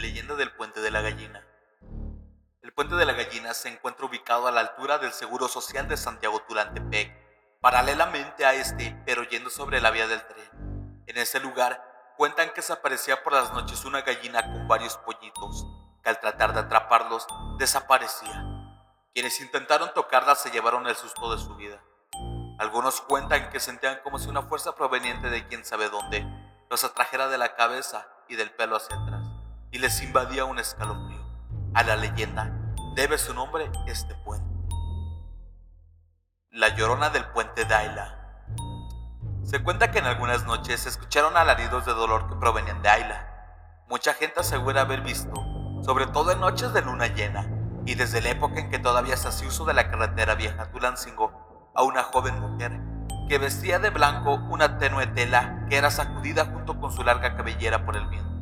Leyenda del Puente de la Gallina. El Puente de la Gallina se encuentra ubicado a la altura del Seguro Social de Santiago Tulantepec, paralelamente a este, pero yendo sobre la vía del tren. En ese lugar cuentan que se aparecía por las noches una gallina con varios pollitos, que al tratar de atraparlos desaparecía. Quienes intentaron tocarla se llevaron el susto de su vida. Algunos cuentan que sentían como si una fuerza proveniente de quién sabe dónde los atrajera de la cabeza y del pelo hacia y les invadía un escalofrío. A la leyenda debe su nombre este puente. La llorona del puente Daila. Se cuenta que en algunas noches se escucharon alaridos de dolor que provenían de Ayla. Mucha gente asegura haber visto, sobre todo en noches de luna llena, y desde la época en que todavía se hacía uso de la carretera vieja Tulancingo, a una joven mujer que vestía de blanco una tenue tela que era sacudida junto con su larga cabellera por el viento.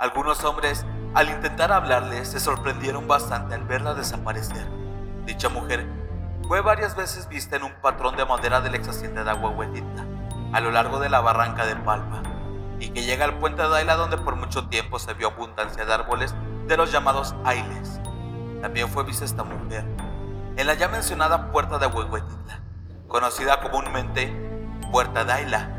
Algunos hombres, al intentar hablarle, se sorprendieron bastante al verla desaparecer. Dicha mujer fue varias veces vista en un patrón de madera del ex hacienda de Aguahuetita, a lo largo de la barranca de Palma, y que llega al puente de Daila donde por mucho tiempo se vio abundancia de árboles de los llamados ailes. También fue vista esta mujer en la ya mencionada puerta de Aguahuetita, conocida comúnmente Puerta Daila,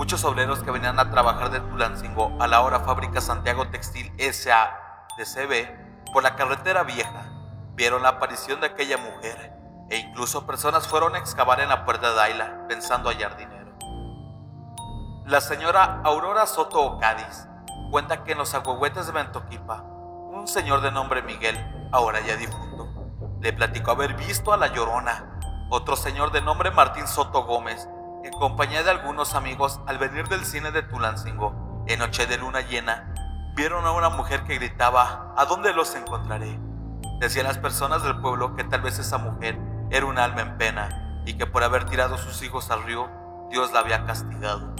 Muchos obreros que venían a trabajar de Tulancingo a la hora fábrica Santiago Textil S.A. de CB por la carretera vieja vieron la aparición de aquella mujer e incluso personas fueron a excavar en la puerta de Ayla pensando hallar dinero. La señora Aurora Soto Ocadiz cuenta que en los agüehuetes de Bentoquipa, un señor de nombre Miguel, ahora ya difunto, le platicó haber visto a la Llorona. Otro señor de nombre Martín Soto Gómez en compañía de algunos amigos, al venir del cine de Tulancingo, en noche de luna llena, vieron a una mujer que gritaba, ¿A dónde los encontraré? Decían las personas del pueblo que tal vez esa mujer era un alma en pena y que por haber tirado sus hijos al río, Dios la había castigado.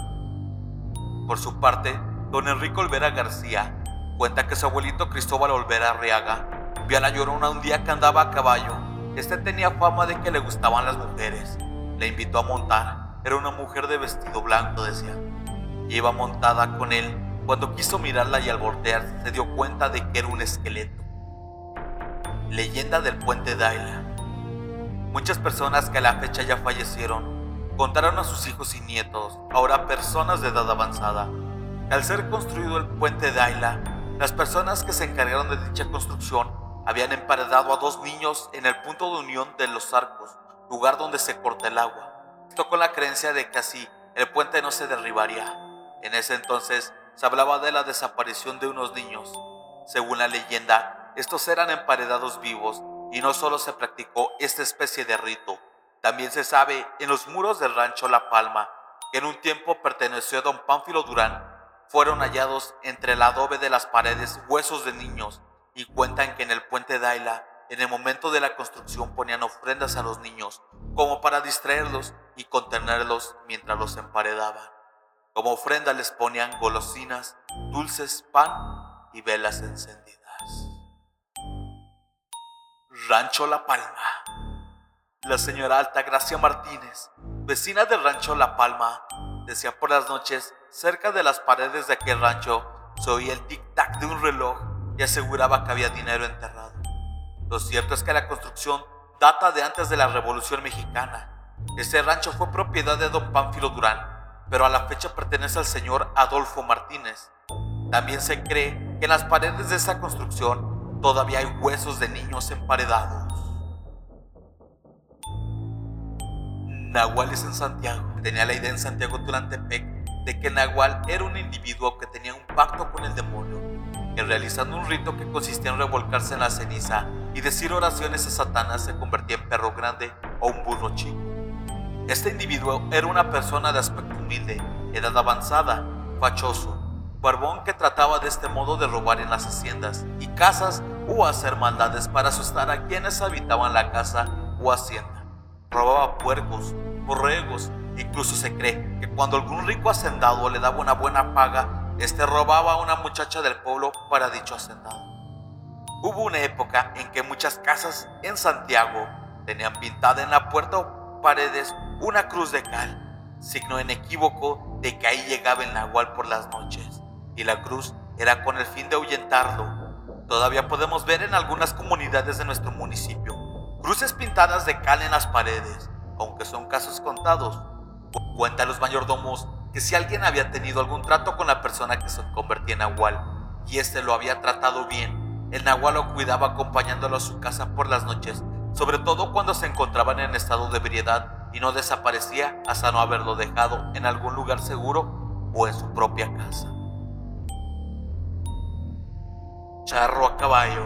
Por su parte, don Enrique Olvera García cuenta que su abuelito Cristóbal Olvera Arriaga vio a la llorona un día que andaba a caballo. Este tenía fama de que le gustaban las mujeres. Le invitó a montar era una mujer de vestido blanco, decía. Iba montada con él. Cuando quiso mirarla y al voltear se dio cuenta de que era un esqueleto. Leyenda del puente Daila. Muchas personas que a la fecha ya fallecieron contaron a sus hijos y nietos, ahora personas de edad avanzada, que al ser construido el puente Daila, las personas que se encargaron de dicha construcción habían emparedado a dos niños en el punto de unión de los arcos, lugar donde se corta el agua. Con la creencia de que así el puente no se derribaría. En ese entonces se hablaba de la desaparición de unos niños. Según la leyenda, estos eran emparedados vivos y no solo se practicó esta especie de rito, también se sabe en los muros del rancho La Palma, que en un tiempo perteneció a don Pánfilo Durán, fueron hallados entre el adobe de las paredes huesos de niños y cuentan que en el puente Daila, en el momento de la construcción ponían ofrendas a los niños, como para distraerlos y contenerlos mientras los emparedaban. Como ofrenda les ponían golosinas, dulces, pan y velas encendidas. Rancho La Palma. La señora Alta Gracia Martínez, vecina del rancho La Palma, decía por las noches, cerca de las paredes de aquel rancho, se oía el tic-tac de un reloj y aseguraba que había dinero enterrado. Lo cierto es que la construcción data de antes de la Revolución Mexicana ese rancho fue propiedad de don Pánfilo Durán, pero a la fecha pertenece al señor Adolfo Martínez. También se cree que en las paredes de esa construcción todavía hay huesos de niños emparedados. Nahuales en Santiago. Tenía la idea en Santiago Tulantepec de que Nahual era un individuo que tenía un pacto con el demonio, que realizando un rito que consistía en revolcarse en la ceniza y decir oraciones a Satanás se convertía en perro grande o un burro chico. Este individuo era una persona de aspecto humilde, edad avanzada, fachoso, barbón que trataba de este modo de robar en las haciendas y casas o hacer maldades para asustar a quienes habitaban la casa o hacienda. Robaba puercos, borregos, incluso se cree que cuando algún rico hacendado le daba una buena paga, este robaba a una muchacha del pueblo para dicho hacendado. Hubo una época en que muchas casas en Santiago tenían pintada en la puerta o paredes una cruz de cal, signo inequívoco de que ahí llegaba el nahual por las noches, y la cruz era con el fin de ahuyentarlo. Todavía podemos ver en algunas comunidades de nuestro municipio cruces pintadas de cal en las paredes, aunque son casos contados. Cuentan los mayordomos que si alguien había tenido algún trato con la persona que se convertía en Nahual y éste lo había tratado bien, el Nahual lo cuidaba acompañándolo a su casa por las noches, sobre todo cuando se encontraban en estado de ebriedad y no desaparecía hasta no haberlo dejado en algún lugar seguro o en su propia casa. Charro a caballo.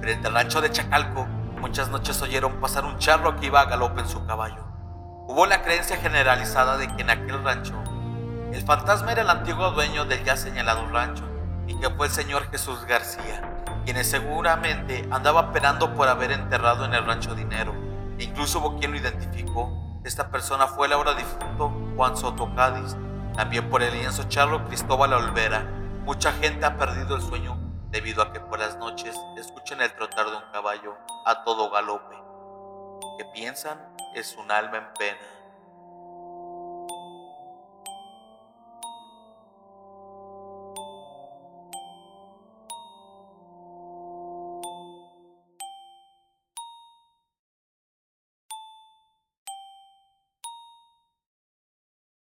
Frente al rancho de Chacalco, muchas noches oyeron pasar un charro que iba a galope en su caballo. Hubo la creencia generalizada de que en aquel rancho el fantasma era el antiguo dueño del ya señalado rancho y que fue el señor Jesús García, quien seguramente andaba esperando por haber enterrado en el rancho dinero. Incluso hubo quien lo identificó. Esta persona fue el ahora difunto Juan Soto Cádiz, también por el lienzo charro Cristóbal Olvera. Mucha gente ha perdido el sueño debido a que por las noches escuchan el trotar de un caballo a todo galope. Que piensan es un alma en pena.